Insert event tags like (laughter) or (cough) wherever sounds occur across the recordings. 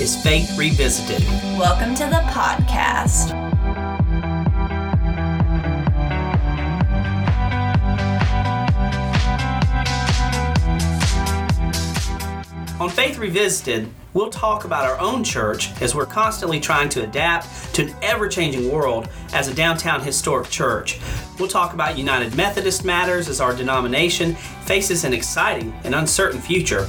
is Faith Revisited. Welcome to the podcast. On Faith Revisited, we'll talk about our own church as we're constantly trying to adapt to an ever changing world as a downtown historic church. We'll talk about United Methodist matters as our denomination faces an exciting and uncertain future.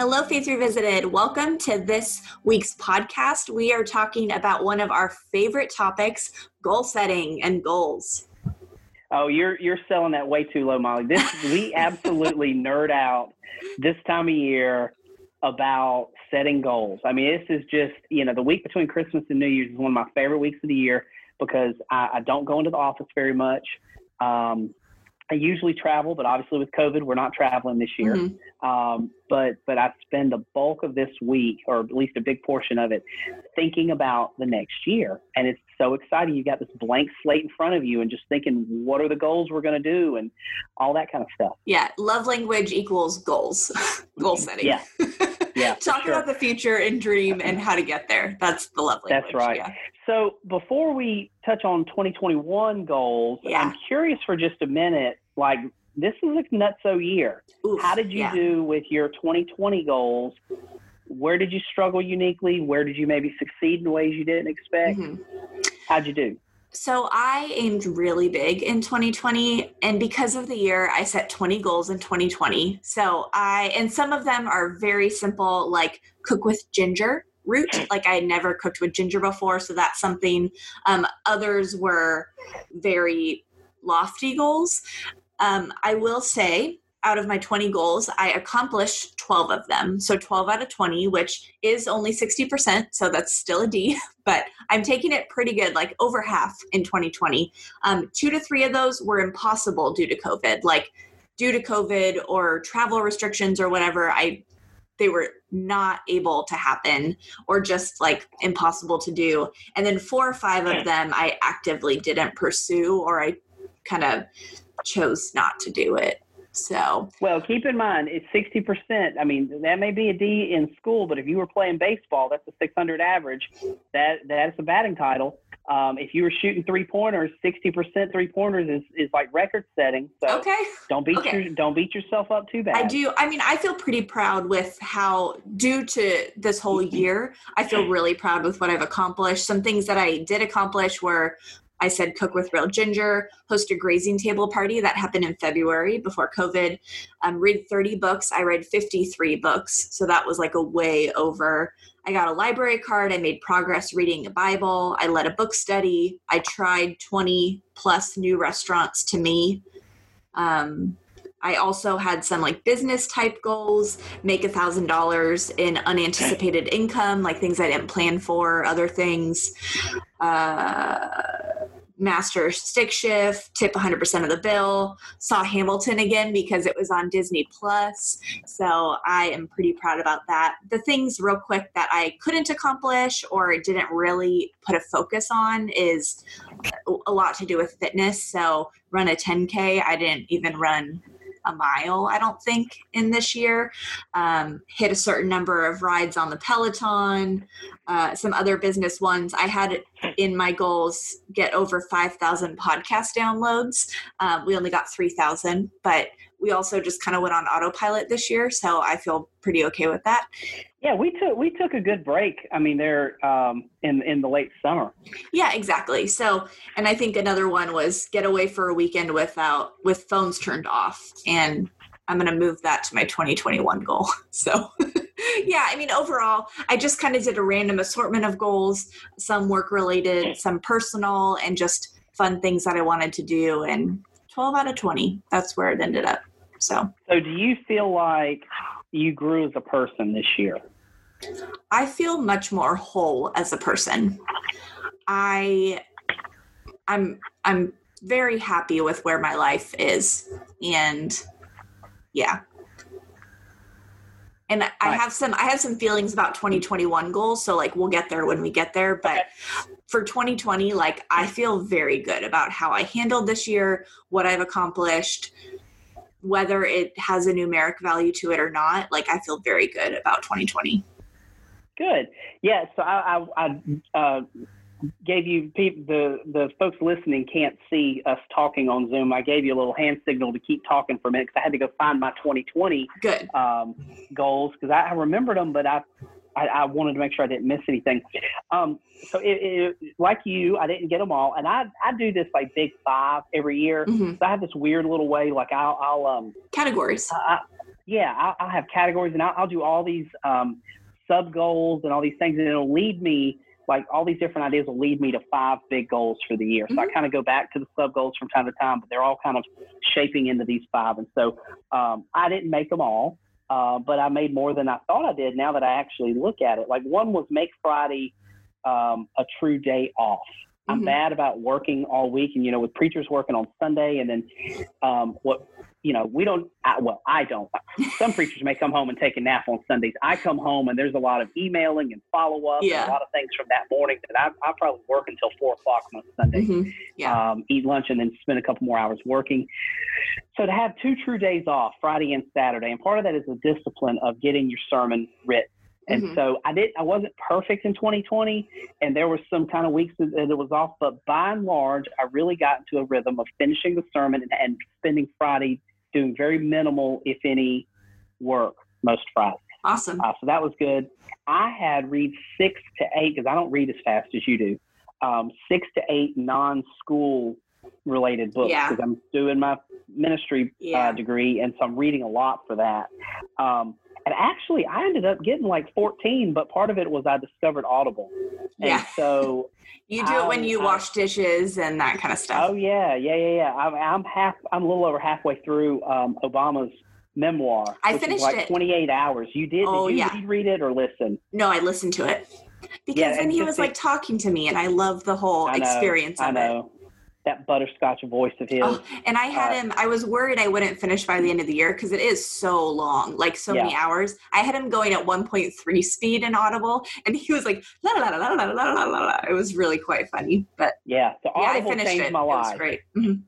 Hello, Faith Revisited. Welcome to this week's podcast. We are talking about one of our favorite topics goal setting and goals. Oh, you're you're selling that way too low, Molly. This we (laughs) absolutely nerd out this time of year about setting goals. I mean, this is just you know the week between Christmas and New Year's is one of my favorite weeks of the year because I, I don't go into the office very much. Um, I usually travel, but obviously with COVID, we're not traveling this year. Mm-hmm. Um, but but I spend the bulk of this week, or at least a big portion of it, thinking about the next year, and it's so exciting. You got this blank slate in front of you, and just thinking, what are the goals we're going to do, and all that kind of stuff. Yeah, love language equals goals, (laughs) goal setting. Yeah, yeah. (laughs) Talk sure. about the future and dream and how to get there. That's the love language. That's right. Yeah. So before we touch on 2021 goals, yeah. I'm curious for just a minute. Like this is a nutso year. Oof, how did you yeah. do with your 2020 goals? Where did you struggle uniquely? Where did you maybe succeed in ways you didn't expect? Mm-hmm. How'd you do? So I aimed really big in 2020 and because of the year I set 20 goals in 2020. So I and some of them are very simple like cook with ginger root (clears throat) like I had never cooked with ginger before so that's something um, others were very lofty goals. Um, I will say out of my 20 goals, I accomplished 12 of them. So 12 out of 20, which is only 60%. So that's still a D, (laughs) but I'm taking it pretty good, like over half in 2020. Um, two to three of those were impossible due to COVID. Like due to COVID or travel restrictions or whatever, I they were not able to happen or just like impossible to do. And then four or five of them I actively didn't pursue or I kind of chose not to do it. So well, keep in mind it's sixty percent. I mean, that may be a D in school, but if you were playing baseball, that's a six hundred average. That that's a batting title. Um, if you were shooting three pointers, sixty percent three pointers is, is like record setting. So okay, don't beat okay. your don't beat yourself up too bad. I do. I mean, I feel pretty proud with how, due to this whole year, I feel really proud with what I've accomplished. Some things that I did accomplish were I said cook with real ginger, host a grazing table party that happened in February before COVID, um, read 30 books. I read 53 books. So that was like a way over. I got a library card. I made progress reading a Bible. I led a book study. I tried 20 plus new restaurants to me. Um, I also had some like business type goals, make a thousand dollars in unanticipated income, like things I didn't plan for, other things. Uh, master stick shift, tip 100% of the bill. Saw Hamilton again because it was on Disney Plus. So I am pretty proud about that. The things, real quick, that I couldn't accomplish or didn't really put a focus on is a lot to do with fitness. So run a 10K. I didn't even run a mile, I don't think, in this year. Um, hit a certain number of rides on the Peloton, uh, some other business ones. I had in my goals get over 5,000 podcast downloads. Um, we only got 3,000, but we also just kind of went on autopilot this year. So I feel pretty okay with that. Yeah, we took we took a good break. I mean, they're um, in in the late summer. Yeah, exactly. So, and I think another one was get away for a weekend without with phones turned off, and I'm going to move that to my 2021 goal. (laughs) So, (laughs) yeah, I mean, overall, I just kind of did a random assortment of goals, some work related, some personal, and just fun things that I wanted to do. And 12 out of 20, that's where it ended up. So, so do you feel like you grew as a person this year? I feel much more whole as a person. I I'm I'm very happy with where my life is and yeah. And I Right. have some I have some feelings about 2021 goals, so like we'll get there when we get there, but for 2020 like I feel very good about how I handled this year, what I've accomplished, whether it has a numeric value to it or not. Like I feel very good about 2020. Good. Yeah. So I, I, I uh, gave you peop the the folks listening can't see us talking on Zoom. I gave you a little hand signal to keep talking for a minute because I had to go find my 2020 Good. um, goals because I, I remembered them, but I, I I wanted to make sure I didn't miss anything. Um, so it, it, like you, I didn't get them all, and I I do this like big five every year. hmm So I have this weird little way, like I'll I'll um Categories. I, yeah, I'll, I'll have categories and I'll, I'll do all these um, sub goals and all these things, and it'll lead me like all these different ideas will lead me to five big goals for the year. So I kind of go back to the sub goals from time to time, but they're all kind of shaping into these five. And so um, I didn't make them all, uh, but I made more than I thought I did. Now that I actually look at it, like one was make Friday um, a true day off. I'm Mhm. bad about working all week, and you know, with preachers working on Sunday, and then um, what you know, we don't. I, well, I don't. Some preachers may come home and take a nap on Sundays. I come home and there's a lot of emailing and follow up, Yeah. and a lot of things from that morning that I, I probably work until four o'clock on Sunday. Mhm. Yeah. Um, eat lunch and then spend a couple more hours working. So to have two true days off, Friday and Saturday, and part of that is the discipline of getting your sermon written. And Mhm. so I didn't. I wasn't perfect in 2020, and there were some kind of weeks that, that it was off. But by and large, I really got into a rhythm of finishing the sermon and, and spending Friday doing very minimal, if any, work most Fridays. Awesome. Uh, so that was good. I had read six to eight because I don't read as fast as you do. Um, six to eight non-school related books Yeah. because I'm doing my ministry Yeah. uh, degree, and so I'm reading a lot for that. Um, and actually, I ended up getting like 14, but part of it was I discovered Audible, Yeah. and so (laughs) You do it when you I- wash dishes and that kind of stuff. oh yeah, yeah, yeah, yeah. I'm, I'm half. I'm a little over halfway through um, Obama's memoir. I finished like it. 28 hours. You did? Oh, did you yeah. read- read it or listen? No, I listened to it because Yeah, then and he was like talking to me, and I love the whole I know, experience I of it. That butterscotch voice of his. Oh, and I had Uh, him. I was worried I wouldn't finish by the end of the year because it is so long, like so many hours. I had him going at 1.3 speed in Audible, and he was like la la la la la la la la. It was really quite funny, but yeah, so yeah, I finished changed it. my it was life. great. Mhm.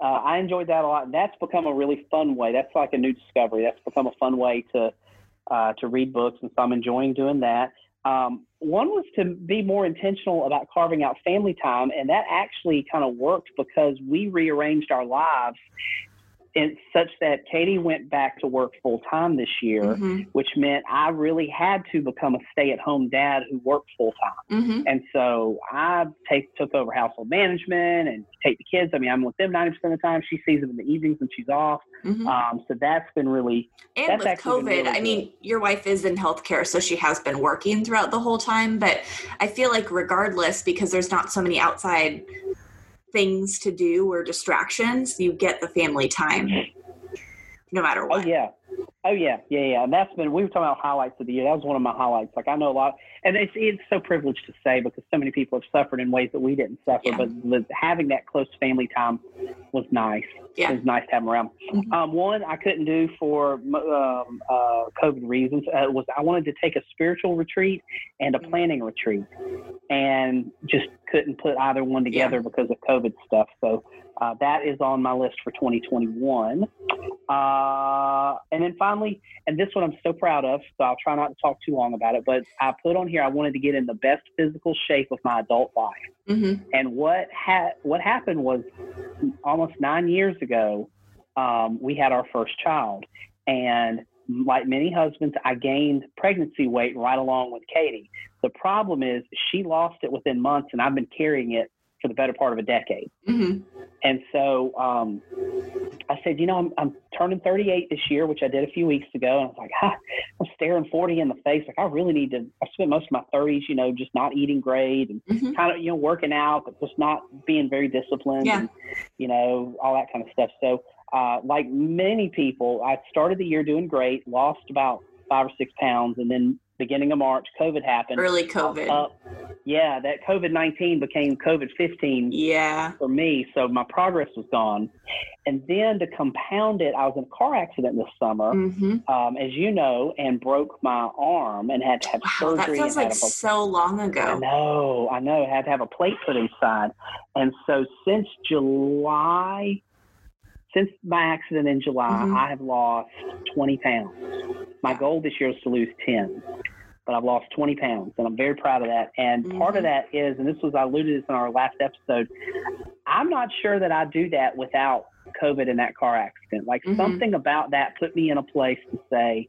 Uh, I enjoyed that a lot. That's become a really fun way. That's like a new discovery. That's become a fun way to uh, to read books, and so I'm enjoying doing that. Um, one was to be more intentional about carving out family time, and that actually kind of worked because we rearranged our lives in such that Katie went back to work full time this year, Mhm. which meant I really had to become a stay at home dad who worked full time. Mhm. And so I take took over household management and take the kids. I mean, I'm with them 90% of the time. She sees them in the evenings when she's off. Mhm. Um, so that's been really, And That's with COVID, really I mean, your wife is in healthcare, so she has been working throughout the whole time. But I feel like, regardless, because there's not so many outside things to do or distractions, you get the family time no matter oh, what. yeah. Oh, yeah. Yeah, yeah. And that's been, we were talking about highlights of the year. That was one of my highlights. Like, I know a lot, and it's, it's so privileged to say because so many people have suffered in ways that we didn't suffer, Yeah. but the, having that close family time was nice. Yeah. It was nice to have them around. Mhm. Um, one I couldn't do for um, uh, COVID reasons uh, was I wanted to take a spiritual retreat and a Mhm. planning retreat, and just couldn't put either one together because of COVID stuff. So uh, that is on my list for 2021. Uh, then finally, and this one I'm so proud of, so I'll try not to talk too long about it, but I put on here I wanted to get in the best physical shape of my adult life. Mhm. And what ha- what happened was almost nine years ago, um, we had our first child, and like many husbands, I gained pregnancy weight right along with Katie. The problem is she lost it within months, and I've been carrying it for the better part of a decade. Mhm. And so um, I said, you know, I'm, I'm turning 38 this year, which I did a few weeks ago. And I was like, ha, I'm staring 40 in the face. Like, I really need to. I spent most of my 30s, you know, just not eating great and Mhm. kind of, you know, working out, but just not being very disciplined. Yeah. And, you know, all that kind of stuff. So, uh, like many people, I started the year doing great, lost about five or six pounds, and then beginning of March, COVID happened. Early COVID. Yeah, that COVID 19 became COVID 15 yeah. for me. So my progress was gone. And then to compound it, I was in a car accident this summer, hmm um, as you know, and broke my arm and had to have Wow, that surgery. feels and like a- so long ago. I know, I know. Had to have a plate put inside. And so since July, since my accident in July, Mhm. I have lost 20 pounds. My goal this year is to lose 10, but I've lost 20 pounds, and I'm very proud of that. And part Mhm. of that is, and this was I alluded to this in our last episode, I'm not sure that I do that without COVID and that car accident. Like Mhm. something about that put me in a place to say,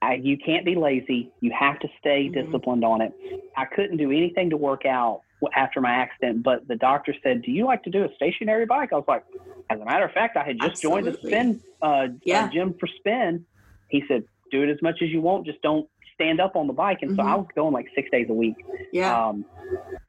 I, you can't be lazy. You have to stay Mhm. disciplined on it. I couldn't do anything to work out after my accident, but the doctor said, "Do you like to do a stationary bike?" I was like, "As a matter of fact, I had just joined the spin uh, Yeah. uh, gym for spin." He said, "Do it as much as you want. Just don't stand up on the bike." And so Mhm. I was going like six days a week. Yeah. Um,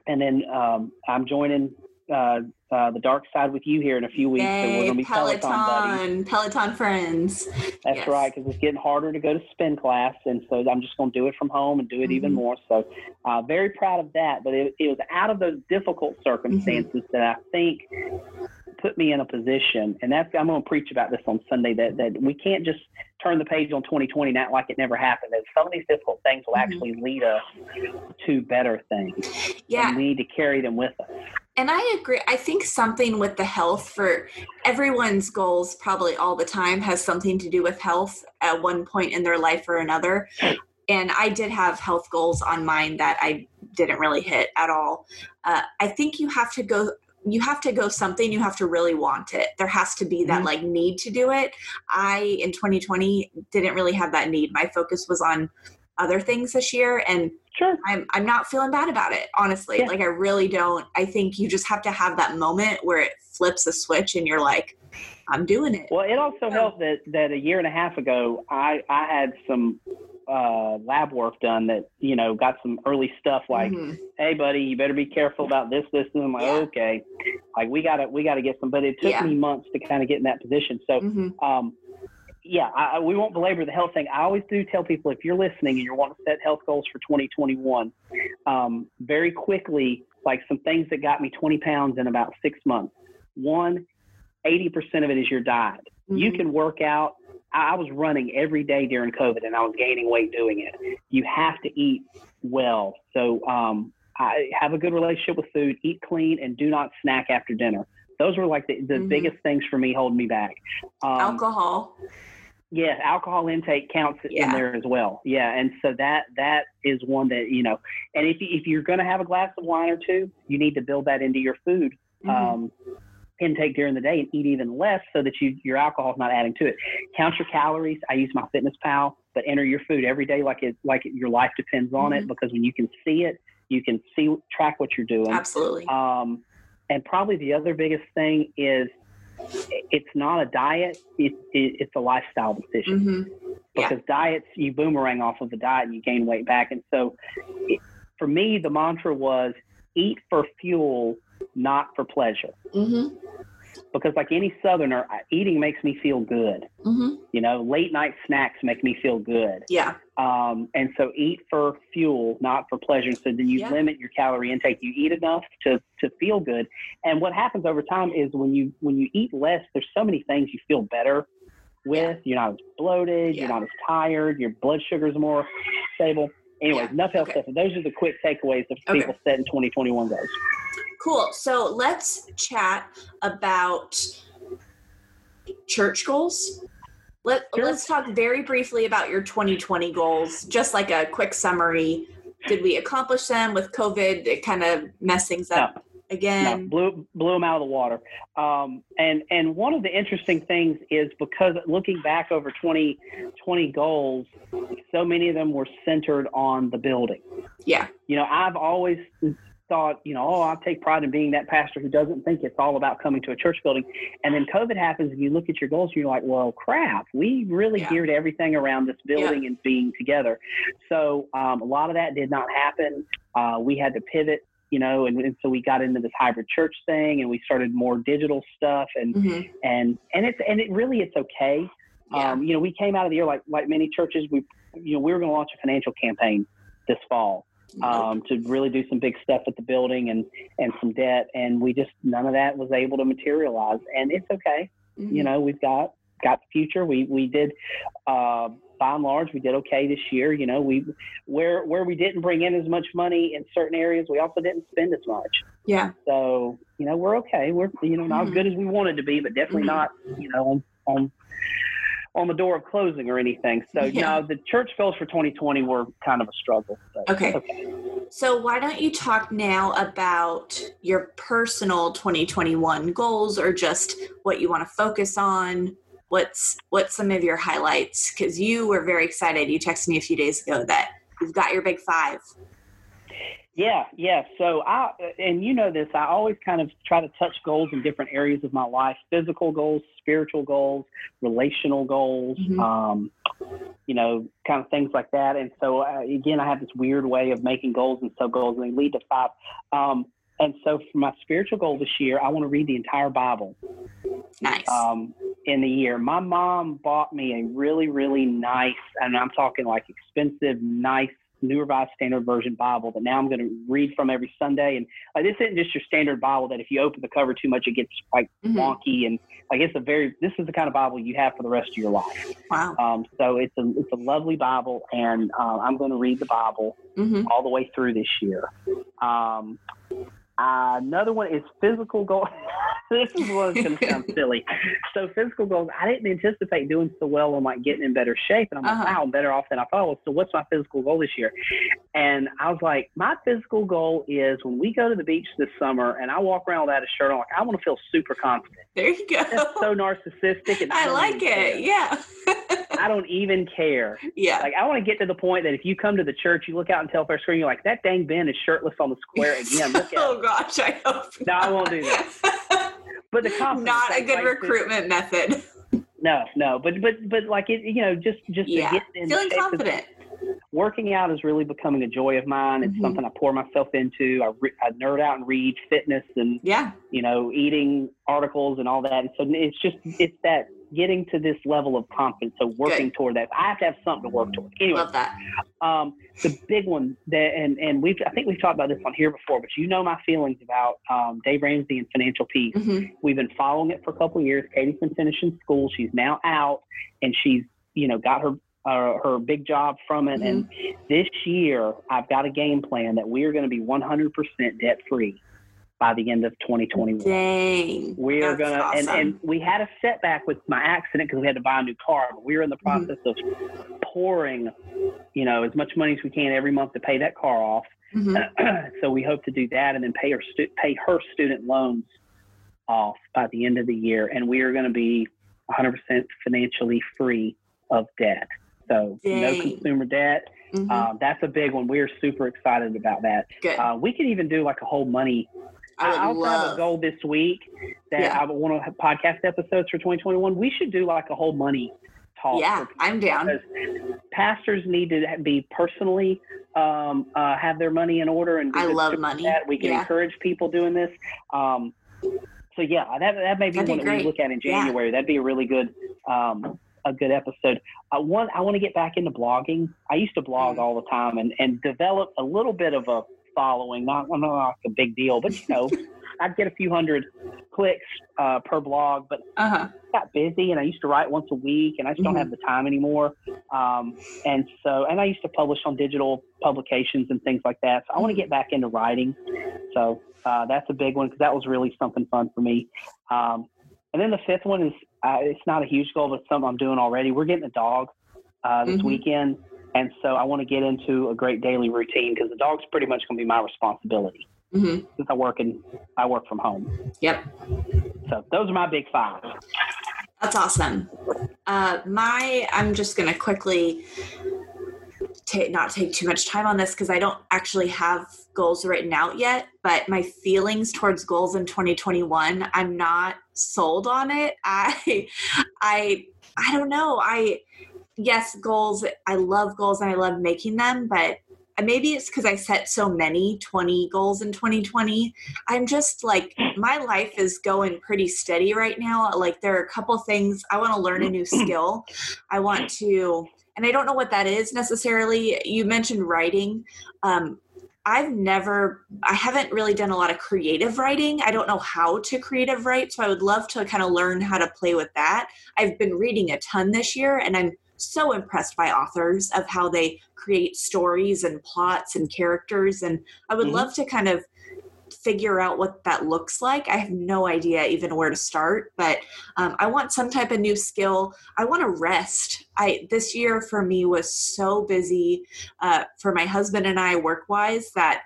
and then um, I'm joining uh, uh, the dark side with you here in a few weeks. so we're going to be Peloton. Peloton, Peloton friends. That's Yes. right, because it's getting harder to go to spin class, and so I'm just going to do it from home and do it even Mhm. more. So, uh, very proud of that. But it, it was out of those difficult circumstances Mm-hmm. that I think put me in a position, and that's I'm going to preach about this on Sunday that that we can't just turn the page on 2020 and act like it never happened. That some of these difficult things will Mhm. actually lead us to better things. Yeah, and we need to carry them with us. And I agree. I think something with the health for everyone's goals, probably all the time, has something to do with health at one point in their life or another. And I did have health goals on mine that I didn't really hit at all. Uh, I think you have to go. You have to go something. You have to really want it. There has to be that Mhm. like need to do it. I in 2020 didn't really have that need. My focus was on other things this year, and Sure. I'm I'm not feeling bad about it, honestly. Yeah. Like I really don't. I think you just have to have that moment where it flips a switch and you're like, I'm doing it. Well, it also helped that, that a year and a half ago, I, I had some uh, lab work done that, you know, got some early stuff like, Mhm. hey, buddy, you better be careful about this, this, and I'm like, Yeah. okay. Like, we got to we gotta get some, but it took Yeah. me months to kind of get in that position. So, Mhm. um, yeah, I, we won't belabor the health thing. I always do tell people if you're listening and you want to set health goals for 2021, um, very quickly, like some things that got me 20 pounds in about six months. One, 80% of it is your diet. You Mhm. can work out. I was running every day during COVID and I was gaining weight doing it. You have to eat well. So um, I have a good relationship with food, eat clean, and do not snack after dinner. Those were like the, the Mhm. biggest things for me holding me back. Um, Alcohol. Yes, alcohol intake counts Yeah. in there as well. Yeah, and so that that is one that you know. And if you, if you're going to have a glass of wine or two, you need to build that into your food Mhm. um, intake during the day and eat even less so that you your alcohol is not adding to it. Count your calories. I use my Fitness Pal, but enter your food every day like it like it, your life depends on it Mhm. because when you can see it, you can see track what you're doing. Absolutely. Um, and probably the other biggest thing is it's not a diet; it, it, it's a lifestyle decision hmm Yeah. because diets you boomerang off of the diet and you gain weight back. And so, it, for me, the mantra was eat for fuel, not for pleasure. hmm Because like any Southerner, eating makes me feel good. hmm You know, late night snacks make me feel good. Yeah. Um, and so eat for fuel, not for pleasure. So then you Yeah. limit your calorie intake. You eat enough to, to feel good. And what happens over time is when you when you eat less, there's so many things you feel better with. You're not as bloated. Yeah. You're not as tired. Your blood sugar's more stable. Anyways, Yeah. enough health Okay. stuff. Those are the quick takeaways that Okay. people set in 2021 goals. Cool. So let's chat about church goals. Let, Sure. Let's talk very briefly about your 2020 goals, just like a quick summary. Did we accomplish them with COVID? It kind of mess things up No, again. blew blew them out of the water. Um, and and one of the interesting things is because looking back over 2020 goals, so many of them were centered on the building. Yeah. You know, I've always thought, you know, oh, I take pride in being that pastor who doesn't think it's all about coming to a church building. And then COVID happens, and you look at your goals, and you're like, well, crap, we really Yeah. geared everything around this building and being together. So um, a lot of that did not happen. Uh, we had to pivot you know, and, and so we got into this hybrid church thing, and we started more digital stuff, and Mhm. and and it's and it really it's okay. Yeah. Um, you know, we came out of the year like like many churches. We you know, we were going to launch a financial campaign this fall um, to really do some big stuff at the building and and some debt, and we just none of that was able to materialize, and it's okay. Mm-hmm. You know, we've got got the future. We we did. Uh, by and large, we did okay this year. You know, we where where we didn't bring in as much money in certain areas, we also didn't spend as much. Yeah. So you know, we're okay. We're you know not as Mhm. good as we wanted to be, but definitely Mhm. not you know on on on the door of closing or anything. So Yeah. no, the church goals for 2020 were kind of a struggle. So, Okay. okay. So why don't you talk now about your personal 2021 goals or just what you want to focus on? What's what's some of your highlights? Because you were very excited. You texted me a few days ago that you've got your big five. Yeah, yeah. So I and you know this, I always kind of try to touch goals in different areas of my life: physical goals, spiritual goals, relational goals. Mhm. Um, you know, kind of things like that. And so uh, again, I have this weird way of making goals and sub goals, and they lead to five. Um, and so for my spiritual goal this year, I want to read the entire Bible Nice. um, in the year. My mom bought me a really, really nice, and I'm talking like expensive, nice New Revised Standard Version Bible that now I'm going to read from every Sunday. And like, this isn't just your standard Bible that if you open the cover too much, it gets like Mhm. wonky. And like it's a very, this is the kind of Bible you have for the rest of your life. Wow. Um, so it's a, it's a lovely Bible, and uh, I'm going to read the Bible hmm all the way through this year. Um, uh, another one is physical goals. (laughs) this is one that's going to sound silly. So physical goals, I didn't anticipate doing so well on like getting in better shape, and I'm like, Uh-huh. wow, I'm better off than I thought. So what's my physical goal this year? And I was like, my physical goal is when we go to the beach this summer, and I walk around without a shirt on, like I want to feel super confident. There you go. That's so narcissistic, and (laughs) I like it. Yeah. I don't even care. yeah. Like I want to get to the point that if you come to the church, you look out and tell their screen, you're like, that dang Ben is shirtless on the square (laughs) again. Look at oh gosh, I hope. (laughs) No, I won't do that. But the confidence, Not a good like, recruitment method. No, no, but but but like it, you know, just just Yeah. to get in Feeling confident. Working out is really becoming a joy of mine. It's Mhm. something I pour myself into. I, re- I nerd out and read fitness and Yeah. you know eating articles and all that. And so it's just it's that getting to this level of confidence. So working toward that. I have to have something to work toward. Anyway, Love that. um, the big one that, and, and we've, I think we've talked about this on here before, but you know my feelings about um, Dave Ramsey and Financial Peace. hmm We've been following it for a couple of years. Katie's been finishing school. She's now out and she's, you know, got her, uh, her big job from it. And this year I've got a game plan that we are going to be 100% debt free by the end of 2021. Dang. We are gonna, and, awesome. and we had a setback with my accident because we had to buy a new car. But we were in the Mm-hmm. process of pouring, you know, as much money as we can every month to pay that car off. Mhm. (clears throat) so we hope to do that and then pay her stu- pay her student loans off by the end of the year, and we are going to be 100% financially free of debt. So no consumer debt. Mhm. Um, that's a big one. We are super excited about that. Uh, we could even do like a whole money I also love. have a goal this week that Yeah. I want to have podcast episodes for 2021. We should do like a whole money talk. Yeah, I'm down. Pastors need to be personally um, uh, have their money in order, and I love money. That. We can Yeah. encourage people doing this. Um, so yeah, that that may be That'd be one that we look at in Yeah. January. That'd be a really good. Um, a good episode. I want I want to get back into blogging. I used to blog Mhm. all the time and and develop a little bit of a following. Not not like a big deal, but you know, (laughs) I'd get a few hundred clicks uh, per blog. But Uh huh. I got busy, and I used to write once a week, and I just don't Mhm. have the time anymore. Um, and so, and I used to publish on digital publications and things like that. So I want to Mhm. get back into writing. So uh, that's a big one because that was really something fun for me. Um, and then the fifth one is uh, it's not a huge goal, but something I'm doing already. We're getting a dog uh, this Mhm. weekend, and so I want to get into a great daily routine because the dog's pretty much going to be my responsibility hmm since I work in I work from home. Yep. So those are my big five. That's awesome. Uh, my, I'm just going to quickly ta- not take too much time on this because I don't actually have goals written out yet. But my feelings towards goals in 2021, I'm not sold on it. (laughs) I, I, I don't know. I, yes, goals. I love goals and I love making them, but maybe it's because I set so many 20 goals in 2020. I'm just like, my life is going pretty steady right now. Like, there are a couple things I want to learn a new (clears throat) skill. I want to, and I don't know what that is necessarily. You mentioned writing. Um, I've never, I haven't really done a lot of creative writing. I don't know how to creative write, so I would love to kind of learn how to play with that. I've been reading a ton this year, and I'm so impressed by authors of how they create stories and plots and characters. And I would mm-hmm. love to kind of figure out what that looks like. I have no idea even where to start, but um, I want some type of new skill. I want to rest. I this year for me was so busy uh, for my husband and I work wise that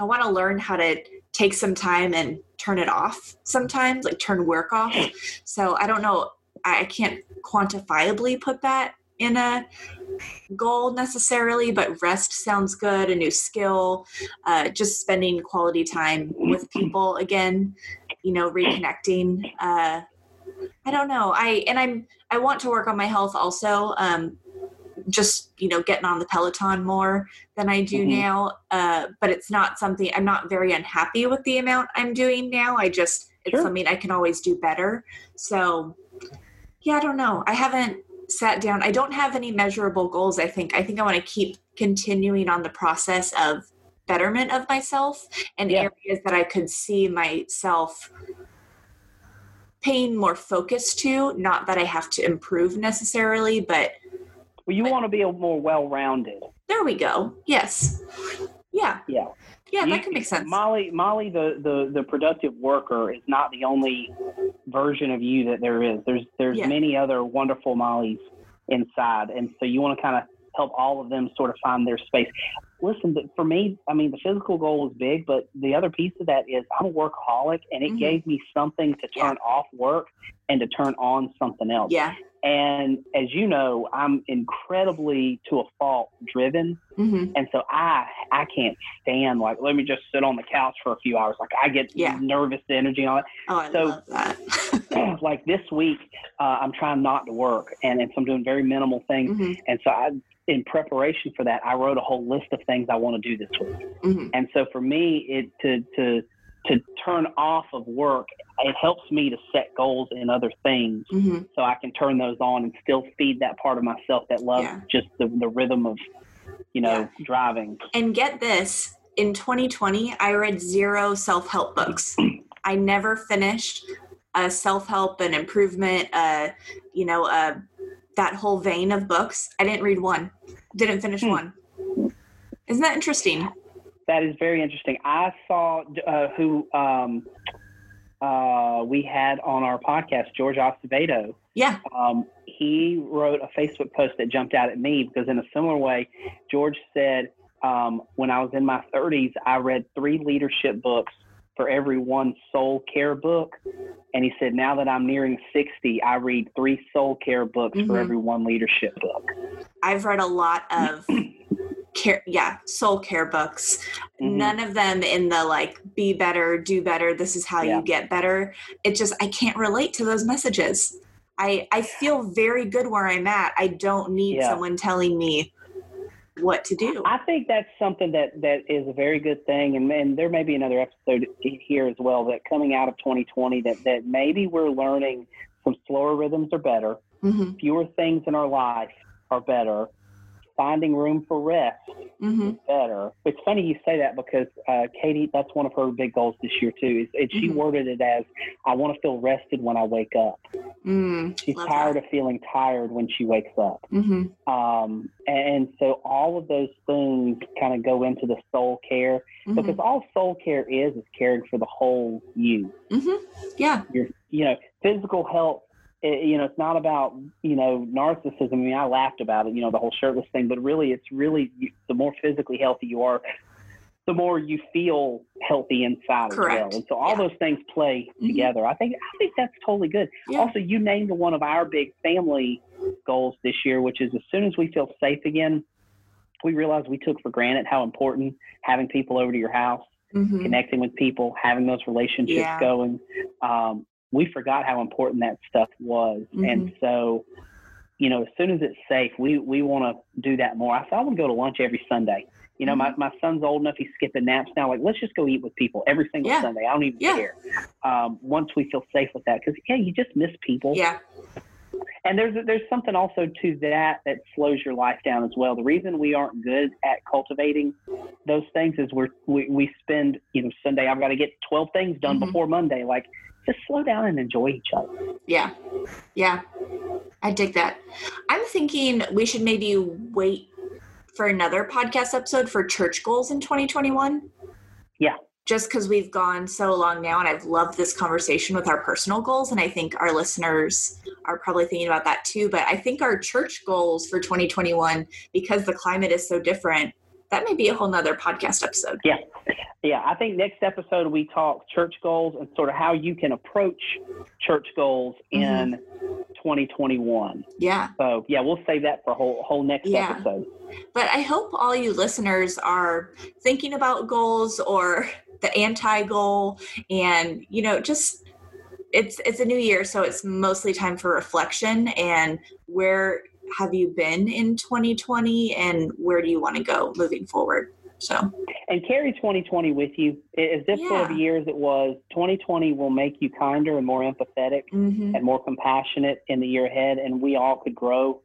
I want to learn how to take some time and turn it off sometimes, like turn work off. So I don't know. I can't quantifiably put that in a goal necessarily, but rest sounds good, a new skill, uh, just spending quality time with people again, you know, reconnecting. Uh, I don't know. I and I'm I want to work on my health also. Um, just you know getting on the peloton more than i do mm-hmm. now uh, but it's not something i'm not very unhappy with the amount i'm doing now i just it's sure. something i can always do better so yeah i don't know i haven't sat down. I don't have any measurable goals i think. I think i want to keep continuing on the process of betterment of myself and yeah. areas that i could see myself paying more focus to not that i have to improve necessarily but well you but, want to be a more well-rounded. There we go. Yes. Yeah. Yeah yeah, you, that can make sense. Molly, Molly, the, the the productive worker is not the only version of you that there is. There's there's yeah. many other wonderful Mollys inside, and so you want to kind of help all of them sort of find their space. Listen, for me, I mean, the physical goal was big, but the other piece of that is I'm a workaholic, and it mm-hmm. gave me something to turn yeah. off work and to turn on something else. Yeah. And as you know, I'm incredibly to a fault driven. Mm-hmm. And so I I can't stand like let me just sit on the couch for a few hours. Like I get yeah. nervous energy on it. Oh, I so, love that. (clears throat) like this week, uh, I'm trying not to work, and, and so I'm doing very minimal things. Mm-hmm. And so I, in preparation for that, I wrote a whole list of things I want to do this week. Mm-hmm. And so for me, it to to to turn off of work, it helps me to set goals in other things mm-hmm. so I can turn those on and still feed that part of myself that loves yeah. just the, the rhythm of, you know, yeah. driving. And get this in 2020, I read zero self help books. I never finished a self help and improvement, uh, you know, uh, that whole vein of books. I didn't read one, didn't finish hmm. one. Isn't that interesting? That is very interesting. I saw uh, who um, uh, we had on our podcast, George Acevedo. Yeah. Um, he wrote a Facebook post that jumped out at me because, in a similar way, George said, um, when I was in my 30s, I read three leadership books for every one soul care book. And he said, now that I'm nearing 60, I read three soul care books mm-hmm. for every one leadership book. I've read a lot of (clears throat) care yeah soul care books mm-hmm. none of them in the like be better do better this is how yeah. you get better it just i can't relate to those messages i i feel very good where i'm at i don't need yeah. someone telling me what to do i think that's something that that is a very good thing and, and there may be another episode here as well that coming out of 2020 that that maybe we're learning some slower rhythms are better mm-hmm. fewer things in our life are better finding room for rest mm-hmm. better. It's funny you say that because uh, Katie, that's one of her big goals this year too. Is, she mm-hmm. worded it as, "I want to feel rested when I wake up." Mm, She's tired that. of feeling tired when she wakes up. Mm-hmm. Um, and so all of those things kind of go into the soul care mm-hmm. because all soul care is is caring for the whole you. Mm-hmm. Yeah. Your, you know, physical health it, you know, it's not about, you know, narcissism. I mean, I laughed about it, you know, the whole shirtless thing, but really it's really the more physically healthy you are, the more you feel healthy inside Correct. as well. And so all yeah. those things play mm-hmm. together. I think I think that's totally good. Yeah. Also, you named one of our big family goals this year, which is as soon as we feel safe again, we realized we took for granted how important having people over to your house, mm-hmm. connecting with people, having those relationships yeah. going. Um, we forgot how important that stuff was. Mm-hmm. And so, you know, as soon as it's safe, we, we want to do that more. I said, I want to go to lunch every Sunday. You know, mm-hmm. my, my son's old enough, he's skipping naps now. Like, let's just go eat with people every single yeah. Sunday. I don't even yeah. care. Um, once we feel safe with that, because, yeah, you just miss people. Yeah. And there's there's something also to that that slows your life down as well. The reason we aren't good at cultivating those things is we're we, we spend you know Sunday I've got to get 12 things done Mhm. before Monday. Like just slow down and enjoy each other. Yeah. Yeah. I dig that. I'm thinking we should maybe wait for another podcast episode for church goals in 2021. Yeah. Just because we've gone so long now, and I've loved this conversation with our personal goals, and I think our listeners are probably thinking about that too. But I think our church goals for 2021, because the climate is so different, that may be a whole nother podcast episode. Yeah, Yeah. I think next episode we talk church goals and sort of how you can approach church goals mm-hmm. in 2021. Yeah. So yeah, we'll save that for a whole whole next Yeah. episode. But I hope all you listeners are thinking about goals or the anti goal and you know just it's it's a new year so it's mostly time for reflection and where have you been in 2020 and where do you want to go moving forward. So, And carry 2020 with you. As difficult of a year as it was, 2020 will make you kinder and more empathetic mhm. and more compassionate in the year ahead, and we all could grow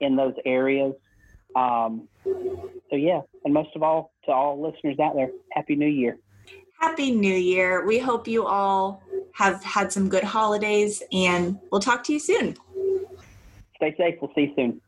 in those areas. Um, so yeah, and most of all, to all listeners out there, Happy New Year. Happy new year. We hope you all have had some good holidays and we'll talk to you soon. Stay safe. We'll see you soon.